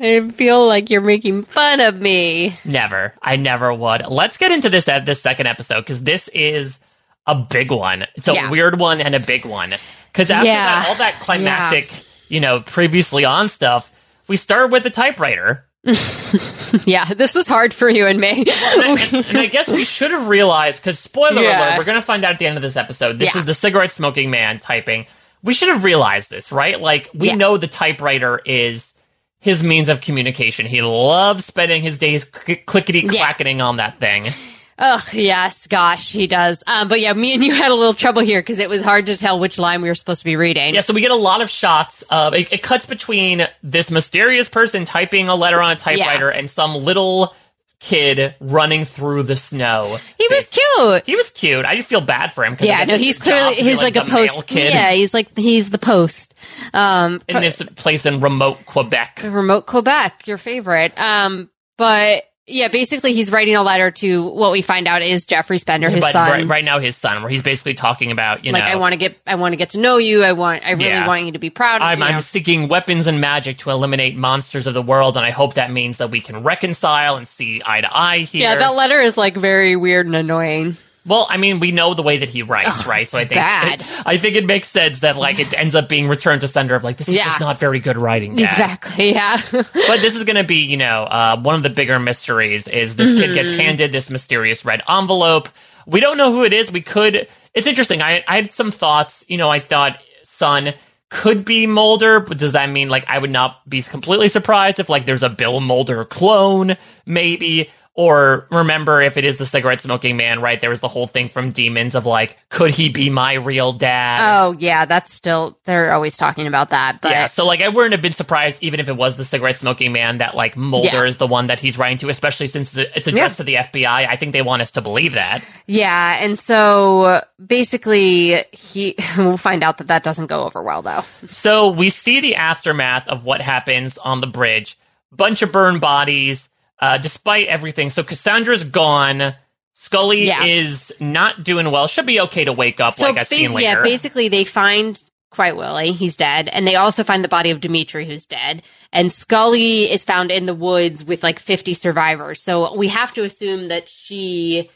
I feel like you're making fun of me. Never. I never would. Let's get into this this second episode because this is a big one. It's a Yeah. weird one and a big one. Because after Yeah. that, all that climactic, you know, previously on stuff, we start with the typewriter. Yeah, this was hard for you and me. And I, and I guess we should have realized because spoiler Yeah. alert, we're going to find out at the end of this episode. This Yeah. is the cigarette smoking man typing. We should have realized this, right? Like we Yeah. know the typewriter is his means of communication. He loves spending his days clickety clacketing on that thing. Oh, yes, gosh, he does. Um, but yeah, me and you had a little trouble here because it was hard to tell which line we were supposed to be reading. Yeah, so we get a lot of shots of it, it cuts between this mysterious person typing a letter on a typewriter and some little kid running through the snow. He was cute. He was cute. I just feel bad for him. Yeah, no, he's clearly he's like, the a post. kid Yeah, he's like he's the post. Um, in this place in remote Quebec. remote Quebec, your favorite. Um, but yeah, basically he's writing a letter to what we find out is Jeffrey Spender, his but son. Right, right now, his son, where he's basically talking about you know. like know, I want to get, I want to get to know you. I want, I really Yeah. want you to be proud. of I'm, you. I'm seeking weapons and magic to eliminate monsters of the world, and I hope that means that we can reconcile and see eye to eye here. yeah, that letter is like very weird and annoying. Well, I mean, we know the way that he writes, Ugh, right? So I think bad. I think it makes sense that like it ends up being returned to sender of like this is Yeah. just not very good writing. Dad. Exactly. Yeah. but this is going to be, you know, uh, one of the bigger mysteries is this kid Mm-hmm. gets handed this mysterious red envelope. We don't know who it is. We could. It's interesting. I, I had some thoughts. You know, I thought son could be Mulder, but does that mean like I would not be completely surprised if like there's a Bill Mulder clone, maybe? Or remember if it is the cigarette smoking man, right? There was the whole thing from Demons of like, could he be my real dad? oh yeah, that's still they're always talking about that. But yeah, so like I wouldn't have been surprised even if it was the cigarette smoking man that like Mulder Yeah. is the one that he's writing to, especially since it's addressed to the FBI. I think they want us to believe that. Yeah, and so basically, he we'll find out that that doesn't go over well, though. So we see the aftermath of what happens on the bridge. Bunch of burned bodies, uh, despite everything. So Cassandra's gone. Scully Yeah. is not doing well. She'll be okay to wake up, So like I've ba- seen later. yeah, basically they find Quiet Willie, he's dead, and they also find the body of Dimitri, who's dead. And Scully is found in the woods with like fifty survivors. So we have to assume that she,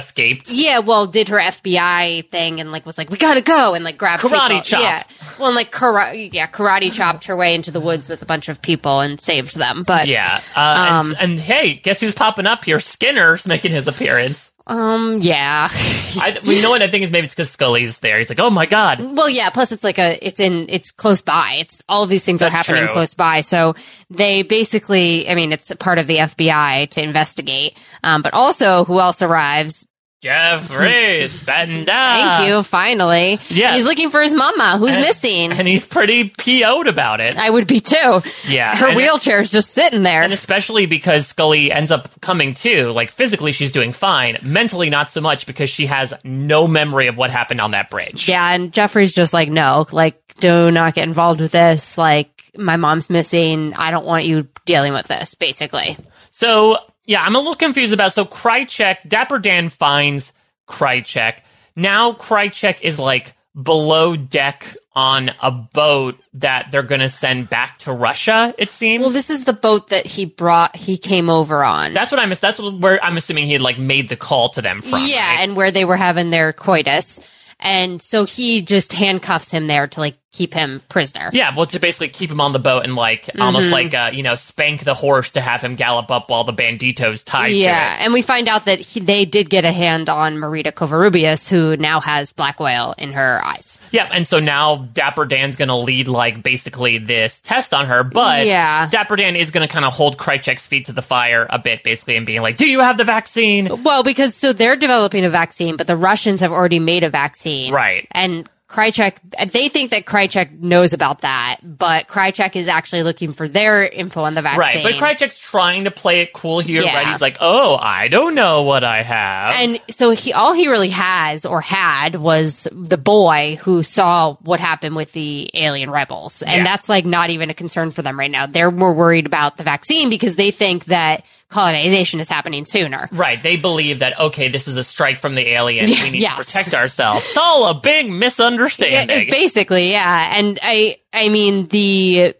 Escaped. yeah, well, did her FBI thing and like was like, we gotta go, and like grabbed Karate people. chop. Yeah, well, and like karate, yeah, karate chopped her way into the woods with a bunch of people and saved them. But Yeah. Uh, Um, and, and hey, guess who's popping up here? Skinner's making his appearance. um, yeah. I, we know what I think is maybe it's because Scully's there. He's like, oh my god. Well, yeah. Plus, it's like a, it's in, it's close by. It's all of these things are happening true. close by. So they basically, I mean, it's a part of the FBI to investigate. Um, but also, who else arrives? Jeffrey Spender. Thank you. Finally, Ah. Yeah. He's looking for his mama, who's And- missing. And he's pretty PO'd about it. I would be too. Yeah, her wheelchair's just sitting there. And especially because Scully ends up coming to, like physically she's doing fine, mentally not so much because she has no memory of what happened on that bridge. yeah, and Jeffrey's just like, no, like, do not get involved with this. Like, my mom's missing. I don't want you dealing with this. Basically, So, yeah, I'm a little confused about so Krychek, Dapper Dan finds Krychek. Now Krychek is like below deck on a boat that they're going to send back to Russia, it seems. well, this is the boat that he brought. He came over on. that's what I'm that's where I'm assuming he had like made the call to them from. yeah, right? and where they were having their coitus. And so he just handcuffs him there to like keep him prisoner. Yeah, well, to basically keep him on the boat and like almost Mm-hmm. like uh, you know spank the horse to have him gallop up while the banditos tied Yeah, to and we find out that he, they did get a hand on Marita Covarrubias, who now has black oil in her eyes. Yeah, and so now Dapper Dan's gonna lead like basically this test on her, but Yeah. Dapper Dan is gonna kind of hold Krychek's feet to the fire a bit, basically, and being like, "Do you have the vaccine?" Well, because so they're developing a vaccine, but the Russians have already made a vaccine, Right. And Krychek, they think that Krychek knows about that, but Krychek is actually looking for their info on the vaccine. Right, but Krychek's trying to play it cool here, Yeah. right? He's like, "Oh, I don't know what I have." And so he, all he really has or had was the boy who saw what happened with the alien rebels. And Yeah. that's like not even a concern for them right now. They're more worried about the vaccine because they think that colonization is happening sooner. Right, they believe that okay, this is a strike from the aliens. We need yes. to protect ourselves. It's all a big misunderstanding. it- basically, yeah. And I, I mean, the,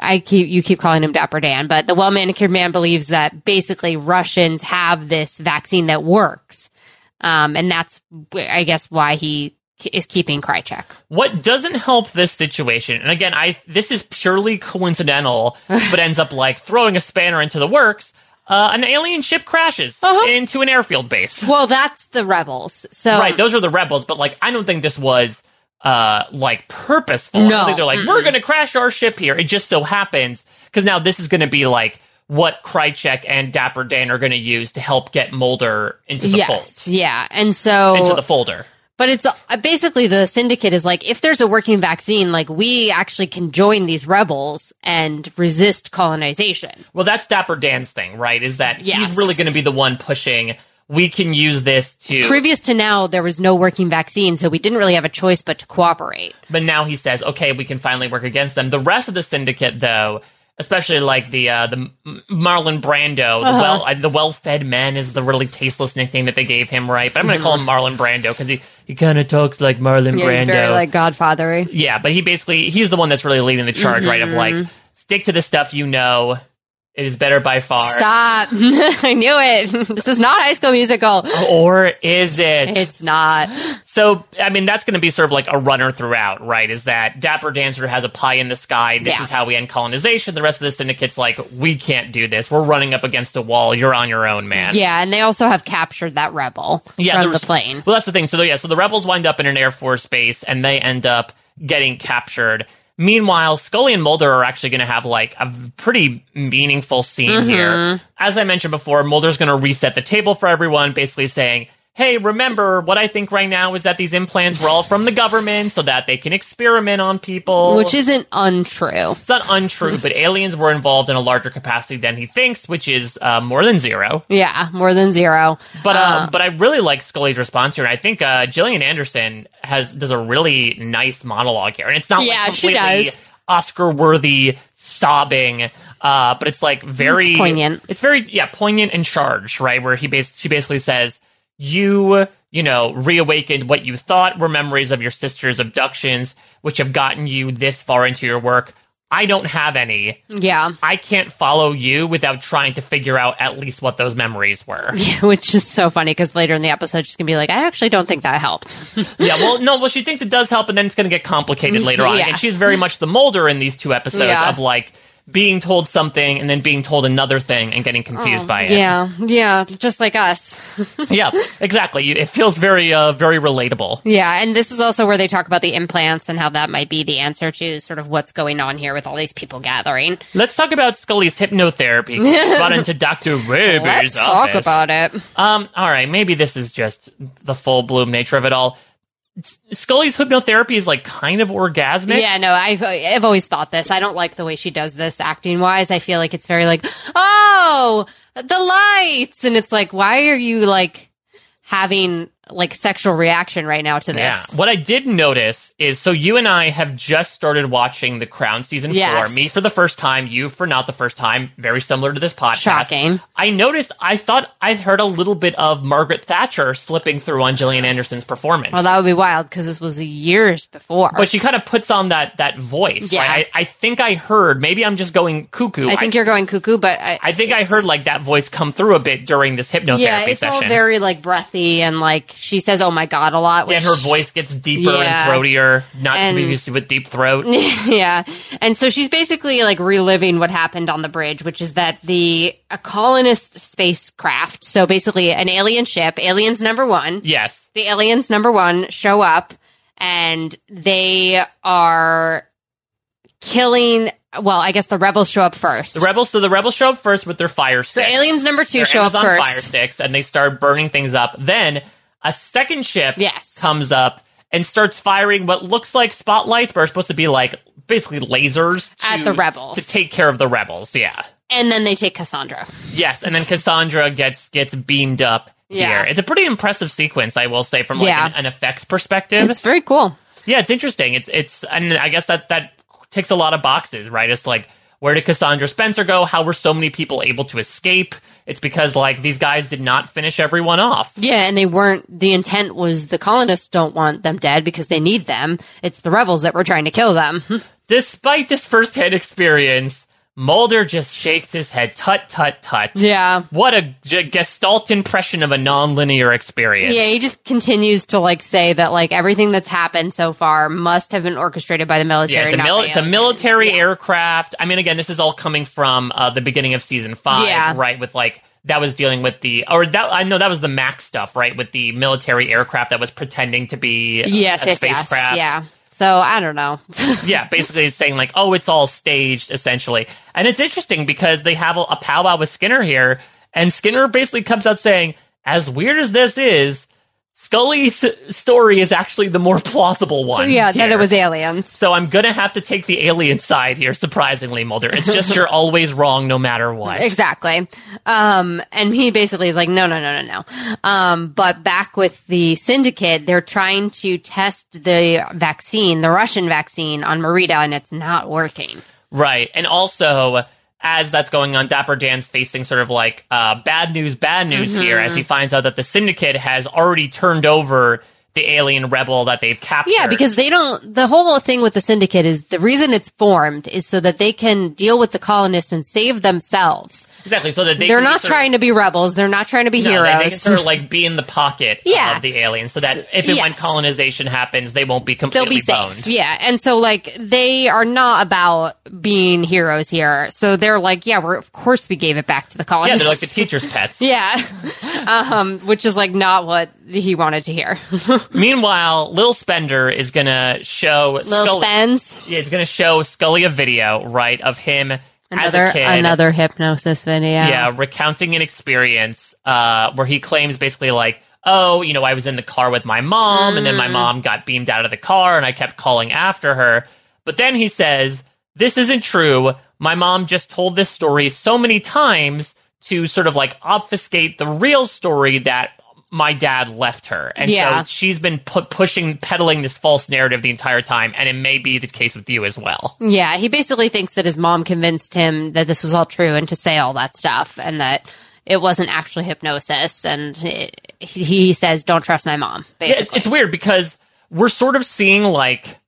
I keep, you keep calling him Dapper Dan, but the well manicured man believes that basically Russians have this vaccine that works. Um, and that's, I guess, why he is keeping Krychek. What doesn't help this situation, and again, I this is purely coincidental, but ends up like throwing a spanner into the works. Uh, an alien ship crashes Uh-huh. into an airfield base. Well, that's the rebels. So Right, those are the rebels, but like I don't think this was uh, like purposeful. No. they're like, we're going to crash our ship here. It just so happens because now this is going to be like what Krychek and Dapper Dan are going to use to help get Mulder into the yes, fold, yeah, and so into the folder. But it's uh, basically the syndicate is like, if there's a working vaccine, like we actually can join these rebels and resist colonization. Well, that's Dapper Dan's thing, right? Is that Yes. he's really going to be the one pushing. We can use this to, Previous to now, there was no working vaccine, so we didn't really have a choice but to cooperate. but now he says, okay, we can finally work against them. The rest of the syndicate, though, especially like the uh, the Marlon Brando, the well uh, the well fed men is the really tasteless nickname that they gave him, right? But I'm going to call him Marlon Brando because he he kind of talks like Marlon Yeah, Brando. he's very like Godfathery. Yeah, but he basically he's the one that's really leading the charge, right? Of Mm-hmm. like stick to the stuff you know. It is better by far. Stop! I knew it. this is not High School Musical. Or is it? It's not. so, I mean, that's going to be sort of like a runner throughout, right? Is that Dapper Dancer has a pie in the sky. This Yeah. is how we end colonization. The rest of the syndicate's like, we can't do this. We're running up against a wall. You're on your own, man. Yeah, and they also have captured that rebel Yeah, from the plane. Well, that's the thing. So, yeah, so the rebels wind up in an Air Force base and they end up getting captured. Meanwhile, Scully and Mulder are actually going to have like a pretty meaningful scene Mm-hmm. here. As I mentioned before, Mulder's going to reset the table for everyone, basically saying, Hey, remember what I think right now is that these implants were all from the government so that they can experiment on people. Which isn't untrue. it's not untrue, but aliens were involved in a larger capacity than he thinks, which is uh, more than zero. Yeah, more than zero. But uh, Uh, but I really like Scully's response here. And I think uh, Gillian Anderson has does a really nice monologue here, and it's not Yeah, like she completely does. Oscar worthy sobbing. Uh, but it's like very It's poignant. It's very yeah poignant and charged, right? Where he bas- she basically says, "You you know reawakened what you thought were memories of your sister's abductions, which have gotten you this far into your work. I don't have any. yeah, I can't follow you without trying to figure out at least what those memories were." Yeah, which is so funny because later in the episode she's gonna be like, I actually don't think that helped. Yeah, well, no, well, she thinks it does help, and then it's going to get complicated later on. Yeah. And she's very much the Mulder in these two episodes Yeah. of like being told something and then being told another thing and getting confused by it. Oh, yeah, yeah, just like us. yeah, exactly. It feels very, uh, very relatable. Yeah, and this is also where they talk about the implants and how that might be the answer to sort of what's going on here with all these people gathering. Let's talk about Scully's hypnotherapy. Brought into Doctor Werber's Let's talk about it. Um, all right, maybe this is just the full bloom nature of it all. Scully's hypnotherapy is like kind of orgasmic. Yeah, no, I've I've always thought this. I don't like the way she does this acting wise. I feel like it's very like, oh, the lights, and it's like, why are you like having like sexual reaction right now to this? Yeah. What I did notice is so you and I have just started watching The Crown season Yes. four. Me for the first time, you for not the first time. Very similar to this podcast. Shocking. I noticed. I thought I heard a little bit of Margaret Thatcher slipping through on Gillian Anderson's performance. Well, that would be wild because this was years before. but she kind of puts on that that voice. Yeah. Right? I, I think I heard. Maybe I'm just going cuckoo. I think you're going cuckoo, but I, I think I heard like that voice come through a bit during this hypnotherapy Yeah, it's session. all very like breathy and like she says, "Oh my god" a lot. Which, her voice gets deeper Yeah. and throatier, not to be used with deep throat. yeah. And so she's basically like reliving what happened on the bridge, which is that the a colonist spacecraft, so basically an alien ship, aliens number one, yes. the aliens number one show up and they are killing. Well, I guess the rebels show up first. The rebels, so the rebels show up first with their fire sticks. The aliens number two Their show Amazon up first. fire sticks, and they start burning things up. Then a second ship Yes. comes up and starts firing what looks like spotlights, but are supposed to be like basically lasers to, At the rebels. to take care of the rebels. Yeah, And then they take Cassandra. yes, and then Cassandra gets gets beamed up Yeah. here. It's a pretty impressive sequence, I will say, from like Yeah. an, an effects perspective. It's very cool. Yeah, it's interesting. It's it's and I guess that that ticks a lot of boxes, right? It's like where did Cassandra Spencer go? How were so many people able to escape? It's because like these guys did not finish everyone off. Yeah, and they weren't. The intent was the colonists don't want them dead because they need them. It's the rebels that were trying to kill them. Despite this firsthand experience, Mulder just shakes his head. Tut tut tut. yeah. What a g- gestalt impression of a non-linear experience. Yeah, he just continues to like say that like everything that's happened so far must have been orchestrated by the military. Yeah, it's a, mil- it's a military Yeah. aircraft. I mean, again, this is all coming from uh, the beginning of season five, Yeah. right? With like that was dealing with the or that I know that was the Mac stuff, right? With the military aircraft that was pretending to be yes, a yes, spacecraft. yes, yeah. So I don't know. yeah, basically saying like, oh, it's all staged essentially. And it's interesting because they have a, a powwow with Skinner here, and Skinner basically comes out saying, as weird as this is, Scully's story is actually the more plausible one. yeah, that it was aliens. So I'm gonna have to take the alien side here, surprisingly, Mulder. It's just you're always wrong no matter what. Exactly. Um, and he basically is like, no, no, no, no, no. Um, but back with the syndicate, they're trying to test the vaccine, the Russian vaccine on Marita, and it's not working. Right. And also, as that's going on, Dapper Dan's facing sort of like uh, bad news, bad news here as he finds out that the syndicate has already turned over the alien rebel that they've captured. Yeah, because they don't, the whole thing with the syndicate is the reason it's formed is so that they can deal with the colonists and save themselves. Exactly so that they They're not sort of- trying to be rebels. They're not trying to be No, they, they can sort of like be in the pocket Yeah. of the aliens, so that if and when colonization happens, they won't be They'll completely be safe. Yeah. And so like they are not about being heroes here. So they're like, yeah, we're, of course we gave it back to the Yeah, colonists. they're like the teacher's pets. Yeah. um, which is like not what he wanted to hear. Meanwhile, Lil Spender is gonna show Scully- Spence. Yeah, it's gonna show Scully a video, right, of him Another, as a kid. another hypnosis video. yeah, recounting an experience uh, where he claims basically like, oh, you know, I was in the car with my mom, and then Mm. my mom got beamed out of the car, and I kept calling after her. But then he says, this isn't true. My mom just told this story so many times to sort of like obfuscate the real story that my dad left her. And Yeah. so she's been pu- pushing, peddling this false narrative the entire time, and it may be the case with you as well. Yeah, he basically thinks that his mom convinced him that this was all true and to say all that stuff and that it wasn't actually hypnosis. And it, he, says, don't trust my mom, Yeah, it's, basically. it's weird because we're sort of seeing like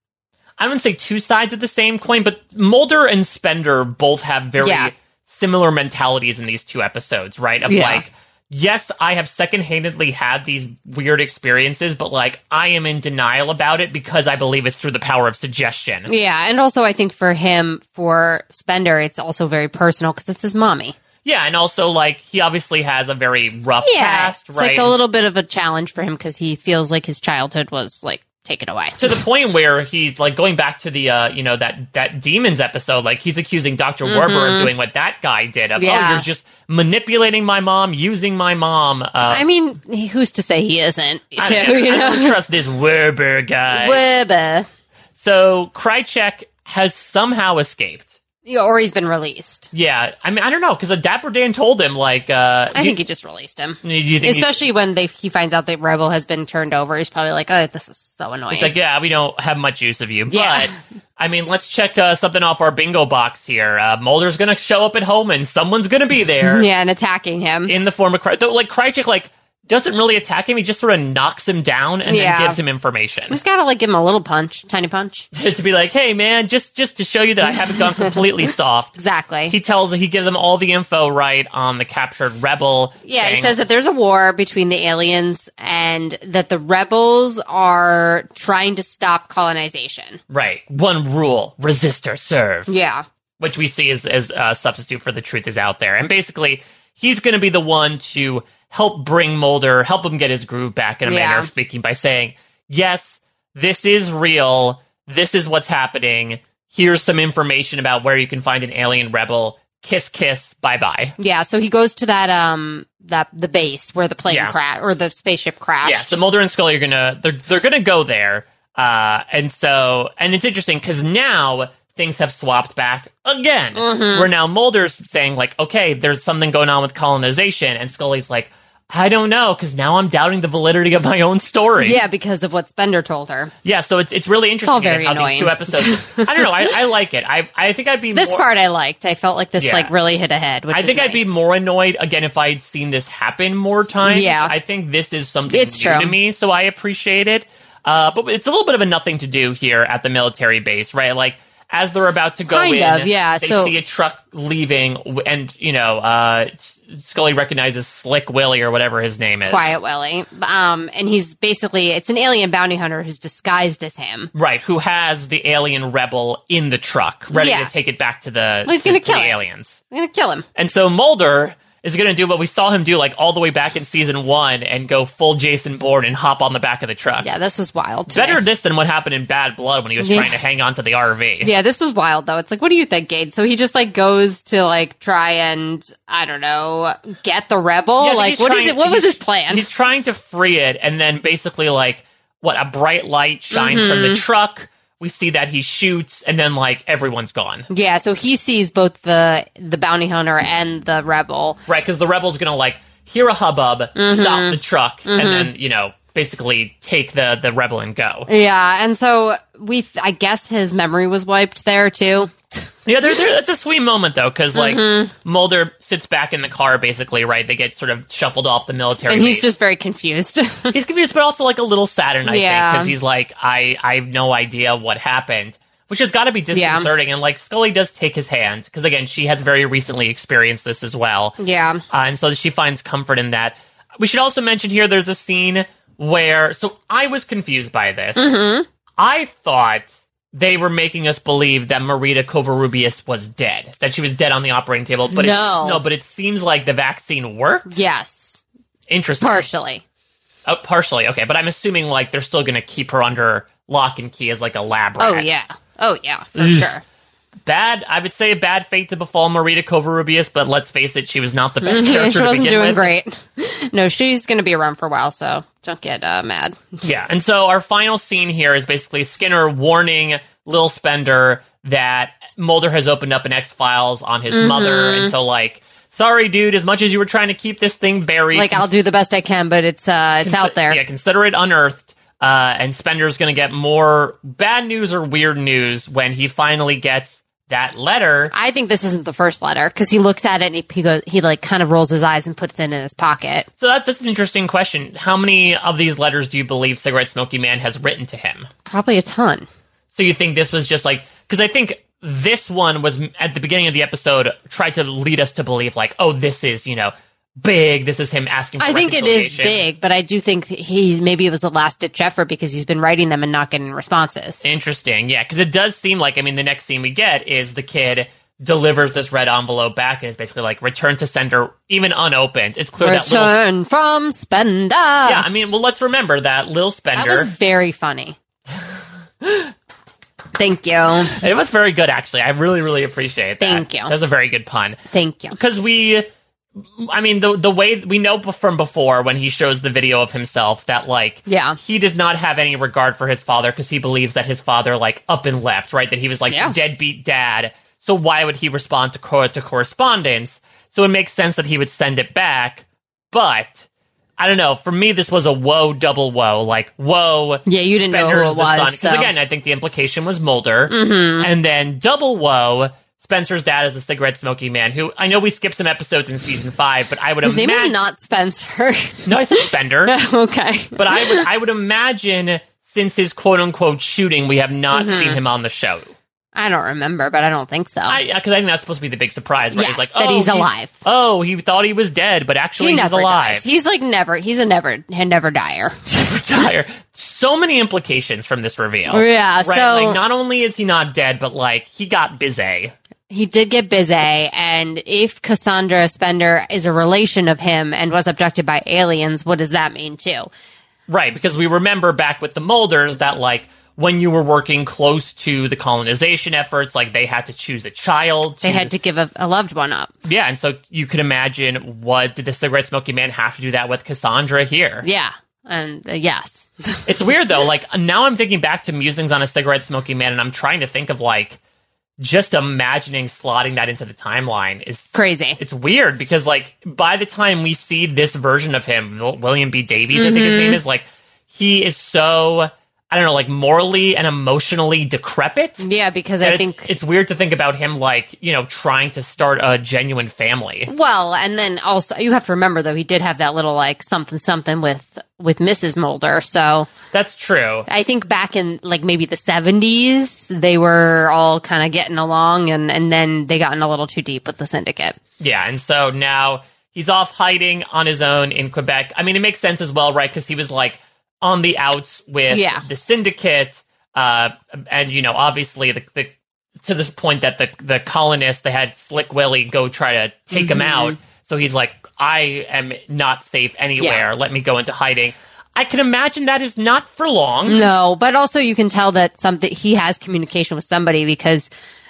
I wouldn't say two sides of the same coin, but Mulder and Spender both have very Yeah. similar mentalities in these two episodes, right? Of Yeah. like, yes, I have second-handedly had these weird experiences, but like I am in denial about it because I believe it's through the power of suggestion. yeah, and also I think for him, for Spender, it's also very personal because it's his mommy. Yeah, and also like he obviously has a very rough Yeah, past, right? it's like a little bit of a challenge for him because he feels like his childhood was like taken away. to the point where he's like going back to the uh you know that that demons episode like he's accusing dr werber of doing what that guy did of oh Mm-hmm. You're just manipulating my mom using my mom uh I mean, who's to say he isn't? I, So, don't- you I don't know, trust this werber guy werber so krychek has somehow escaped Yeah, or he's been released. yeah i mean i don't know because the dapper dan told him like uh I think he just released him. think he- Especially when they he finds out that Rebel has been turned over, he's probably like, "Oh, this is so annoying." It's like, yeah, we don't have much use of you. Yeah. But, I mean, let's check uh, something off our bingo box here. Uh, Mulder's going to show up at home and someone's going to be there yeah, and attacking him. in the form of. Though, like, Krychek, like, doesn't really attack him. He just sort of knocks him down and Yeah. then gives him information. He's got to like give him a little punch, tiny punch. to be like, hey, man, just, just to show you that I haven't gone completely soft. Exactly. He tells, he gives them all the info right on the captured rebel. yeah, he says that there's a war between the aliens and that the rebels are trying to stop colonization. Right. One rule resist or serve. Yeah. which we see as, as a substitute for the truth is out there. And basically, he's going to be the one to help bring Mulder, help him get his groove back in a Yeah. manner of speaking by saying, yes, this is real. This is what's happening. Here's some information about where you can find an alien rebel. Kiss, kiss, bye bye. Yeah, so he goes to that um that the base where the plane Yeah. crash or the spaceship crashed. Yeah, so Mulder and Scully are gonna they're they're gonna go there, uh, and so and it's interesting because now things have swapped back again. Mm-hmm. Where now Mulder's saying like, okay, there's something going on with colonization, and Scully's like, I don't know, because now I'm doubting the validity of my own story. Yeah, because of what Spender told her. yeah. So it's it's really interesting all very how these two episodes. I don't know. I, I like it. I I think I'd be This more, part I liked. I felt like this Yeah. like really hit ahead. Which I think I'd be more annoyed again if I'd seen this happen more times. Yeah. I think this is something It's new true. to me, so I appreciate it. Uh, but it's a little bit of a nothing to do here at the military base, right? Like as they're about to go Kind in, of, yeah, they so- see a truck leaving, and you know, uh, Scully recognizes Slick Willie or whatever his name is. Quiet Willie. Um, and he's basically it's an alien bounty hunter who's disguised as him. Right, who has the alien rebel in the truck, ready Yeah. to take it back to the, Well, he's to- gonna to kill the aliens. I'm gonna kill him. And so Mulder is going to do what we saw him do like all the way back in season one and go full Jason Bourne and hop on the back of the truck. Yeah, this was wild. Better this than what happened in Bad Blood when he was Yeah. trying to hang on to the RV. Yeah, this was wild though. It's like, what do you think, Gade? So he just like goes to like try and I don't know, get the rebel. Yeah, like, what is trying- it? What was his plan? He's trying to free it, and then basically, like, what a bright light shines from Mm-hmm. the truck. We see that he shoots, and then like everyone's gone. Yeah, so he sees both the the bounty hunter and the rebel. Right, because the rebel's gonna like hear a hubbub, Mm-hmm. stop the truck, and then you know basically take the the rebel and go. Yeah, and so we, I guess his memory was wiped there too. Yeah, there, there, that's a sweet moment though, because like Mm-hmm. Mulder sits back in the car, basically, right? They get sort of shuffled off the military. And he's base. just very confused. he's confused, but also like a little saddened, I think, because he's like, I I have no idea what happened. Which has got to be disconcerting, and like Scully does take his hand because again, she has very recently experienced this as well. yeah. Uh, and so she finds comfort in that. We should also mention here there's a scene where, so I was confused by this. Mm-hmm. I thought they were making us believe that Marita Covarrubias was dead, that she was dead on the operating table. But No. it's, no, but it seems like the vaccine worked. Yes. Interesting. Partially. Oh, partially, okay. But I'm assuming like they're still going to keep her under lock and key as like a lab oh, rat. Oh yeah. Oh yeah, for sure. Bad, I would say a bad fate to befall Marita Covarrubias, but let's face it, she was not the best character she wasn't doing with. great. No, she's going to be around for a while, so don't get uh, mad. Yeah, and so our final scene here is basically Skinner warning Lil Spender that Mulder has opened up an X Files on his Mm-hmm. mother, and so like, sorry, dude, as much as you were trying to keep this thing buried, Like I'll do the best I can, but it's uh, it's out there. Yeah, consider it unearthed. Uh, and Spender's going to get more bad news or weird news when he finally gets that letter. I think this isn't the first letter because he looks at it and he, he goes, he like kind of rolls his eyes and puts it in his pocket. So that's, that's an interesting question. How many of these letters do you believe Cigarette Smoky Man has written to him? Probably a ton. So you think this was just like because I think this one was at the beginning of the episode tried to lead us to believe like oh this is you know big this is him asking. For I think it is big, but I do think he maybe it was the last ditch effort because he's been writing them and not getting responses. Interesting, yeah, because it does seem like I mean the next scene we get is the kid delivers this red envelope back and it's basically like return to sender even unopened. It's clear that little Return from Spender. yeah. I mean, well, let's remember that Lil that Spender. was very funny. Thank you. it was very good actually. I really really appreciate that. Thank you. That was a very good pun. Thank you. because we i mean the the way we know from before when he shows the video of himself that like Yeah. he does not have any regard for his father because he believes that his father like up and left right that he was like Yeah. deadbeat dad so why would he respond to cor- to correspondence so it makes sense that he would send it back but I don't know. For me, this was a whoa, double whoa. Like, whoa. Yeah, you didn't know who Spender's it was. Because so- again, I think the implication was Mulder. Mm-hmm. And then double whoa, Spencer's dad is a cigarette smoking man who I know we skipped some episodes in season five, but I would His name is not Spencer. no, I said Spender. okay. but I would, I would imagine since his quote unquote shooting, we have not Mm-hmm. seen him on the show. I don't remember, but I don't think so. Because I, think that's supposed to be the big surprise, right? Yes, It's like, that oh, he's alive. Oh, he thought he was dead, but actually he he's never alive. dies. He's like never. He's a never, a never dyer. retire. So many implications from this reveal. Yeah, Right? so- like not only is he not dead, but like he got busy. He did get busy, and if Cassandra Spender is a relation of him and was abducted by aliens, what does that mean too? Right, because we remember back with the Mulders that like when you were working close to the colonization efforts, like they had to choose a child. They had to give a, a loved one up. Yeah, and so you could imagine what did the cigarette smoking man have to do that with Cassandra here? Yeah, and uh, yes, It's weird though. Like now I'm thinking back to musings on a cigarette smoking man, and I'm trying to think of like just imagining slotting that into the timeline is crazy. it's weird because like by the time we see this version of him, William B. Davis, I think his Mm-hmm. name is like he is so I don't know, like morally and emotionally decrepit. Yeah, because And I it's, think it's weird to think about him like you know trying to start a genuine family. Well, and then also you have to remember though he did have that little like something something with with Mrs. Mulder. So That's true. I think back in like maybe the seventies, they were all kind of getting along, and and then they gotten a little too deep with the syndicate. Yeah, and so now he's off hiding on his own in Quebec. I mean, it makes sense as well, right? Because he was like on the outs with Yeah. the syndicate, uh, and you know, obviously the, the to this point that the the colonists they had Slick Willie go try to take him Mm-hmm. out. So he's like, I am not safe anywhere. Let me go into hiding. I can imagine that is not for long. No, but also you can tell that something he has communication with somebody because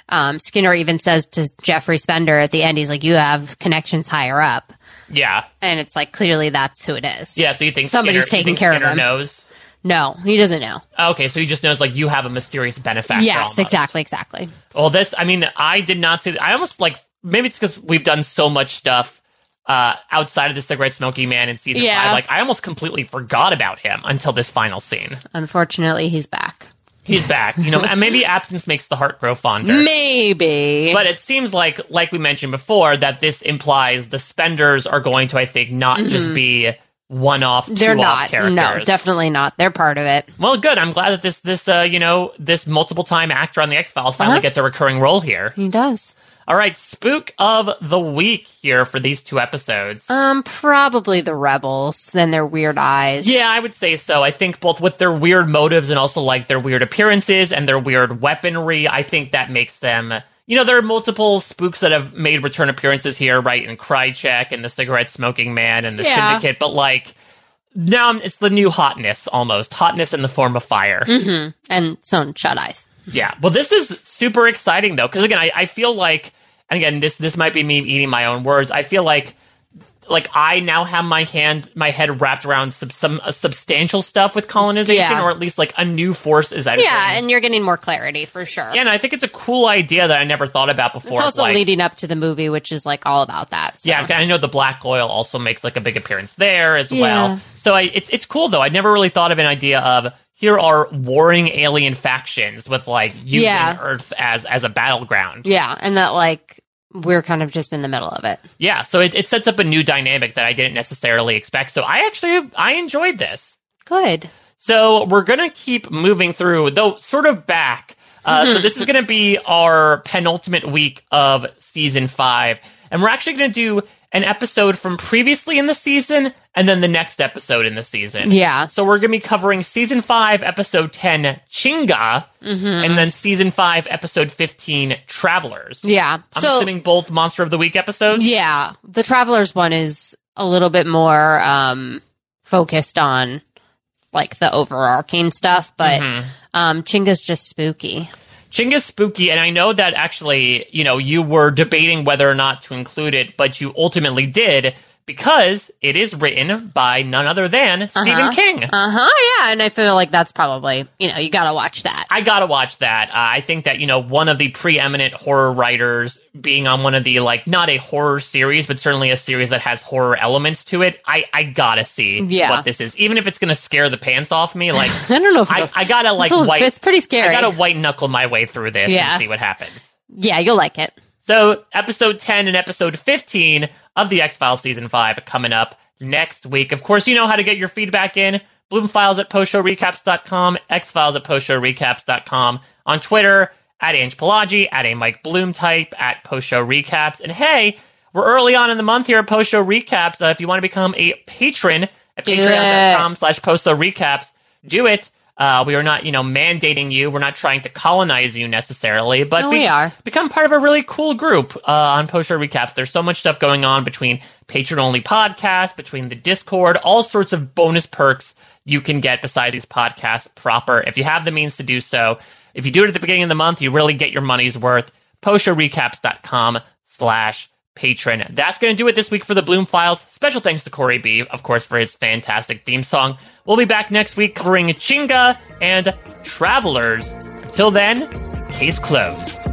um, Skinner even says to Jeffrey Spender at the end, he's like, "You have connections higher up," Yeah. and it's like clearly that's who it is. Yeah, so you think Somebody's Skinner, taking care of Skinner him. knows? No, he doesn't know. Okay, so he just knows like you have a mysterious benefactor. yes, almost. exactly, exactly. Well, this, I mean, I did not see. I almost like maybe it's because we've done so much stuff uh, outside of the cigarette smoking man in season Yeah. five. Like I almost completely forgot about him until this final scene. Unfortunately, he's back. He's back, you know, and maybe absence makes the heart grow fonder. Maybe. But it seems like, like we mentioned before, that this implies the spenders are going to, I think, not just be one-off, Mm-hmm. They're not. characters. No, definitely not. They're part of it. Well, good. I'm glad that this, this, uh, you know, this multiple-time actor on the X Files finally Uh-huh. gets a recurring role here. He does. All right, spook of the week here for these two episodes. Um, probably the rebels. Then their weird eyes. yeah, I would say so. I think both with their weird motives and also like their weird appearances and their weird weaponry, I think that makes them. You know, there are multiple spooks that have made return appearances here, right? In Krychek and the cigarette smoking man and the Yeah. syndicate, but like now it's the new hotness almost hotness in the form of fire. and some shut eyes. Yeah. Well, this is super exciting though, because again, I, I feel like, and again, this this might be me eating my own words. I feel like, like I now have my hand, my head wrapped around some some uh, substantial stuff with colonization, Yeah. or at least like a new force is entering. Yeah, and you're getting more clarity for sure. Yeah, and I think it's a cool idea that I never thought about before. it's also like, leading up to the movie, which is like all about that. so. Yeah, I know the black oil also makes like a big appearance there as Yeah. well. So I, it's it's cool though. I never really thought of an idea of here are warring alien factions with like using Yeah. Earth as as a battleground. Yeah, and that like we're kind of just in the middle of it. Yeah, so it, it sets up a new dynamic that I didn't necessarily expect. So I actually I enjoyed this. Good. So we're gonna keep moving through, though sort of back. Uh, so this is gonna be our penultimate week of season five, and we're actually gonna do an episode from previously in the season, and then the next episode in the season. Yeah. So we're gonna be covering season five, episode ten, Chinga, and then season five, episode fifteen, Travelers. Yeah. I'm so assuming both Monster of the Week episodes. yeah, the Travelers one is a little bit more um focused on like the overarching stuff, but Mm-hmm. um Chinga's just spooky. Chinga's spooky, and I know that actually, you know, you were debating whether or not to include it, but you ultimately did because it is written by none other than Stephen King. Uh huh. Yeah, and I feel like that's probably you know you got to watch that. I gotta watch that. Uh, I think that you know one of the preeminent horror writers being on one of the like not a horror series, but certainly a series that has horror elements to it. I I gotta see Yeah. what this is, even if it's gonna scare the pants off me. Like I don't know if I, I gotta like it's, white. it's pretty scary. I gotta white knuckle my way through this Yeah. and see what happens. yeah, you'll like it. So, episode 10 and episode 15 of the X Files season 5 coming up next week. Of course, you know how to get your feedback in. Bloomfiles at postshowrecaps.com, X-Files at postshowrecaps.com, on Twitter, at Ange Pelagi, at a Mike Bloom type, at postshow recaps. And hey, we're early on in the month here at Post Show Recaps. Uh, if you want to become a patron at patreon.com slash post show recaps, do it. Uh, we are not, you know, mandating you. We're not trying to colonize you necessarily, but No, we are. become part of a really cool group uh, on Post Show Recaps. There's so much stuff going on between patron only podcasts, between the Discord, all sorts of bonus perks you can get besides these podcasts proper. If you have the means to do so, if you do it at the beginning of the month, you really get your money's worth. postshowrecaps.com slash patron. That's going to do it this week for the Bloom Files. Special thanks to Corey B, of course, for his fantastic theme song. We'll be back next week covering Chinga and Travelers. Until then, case closed.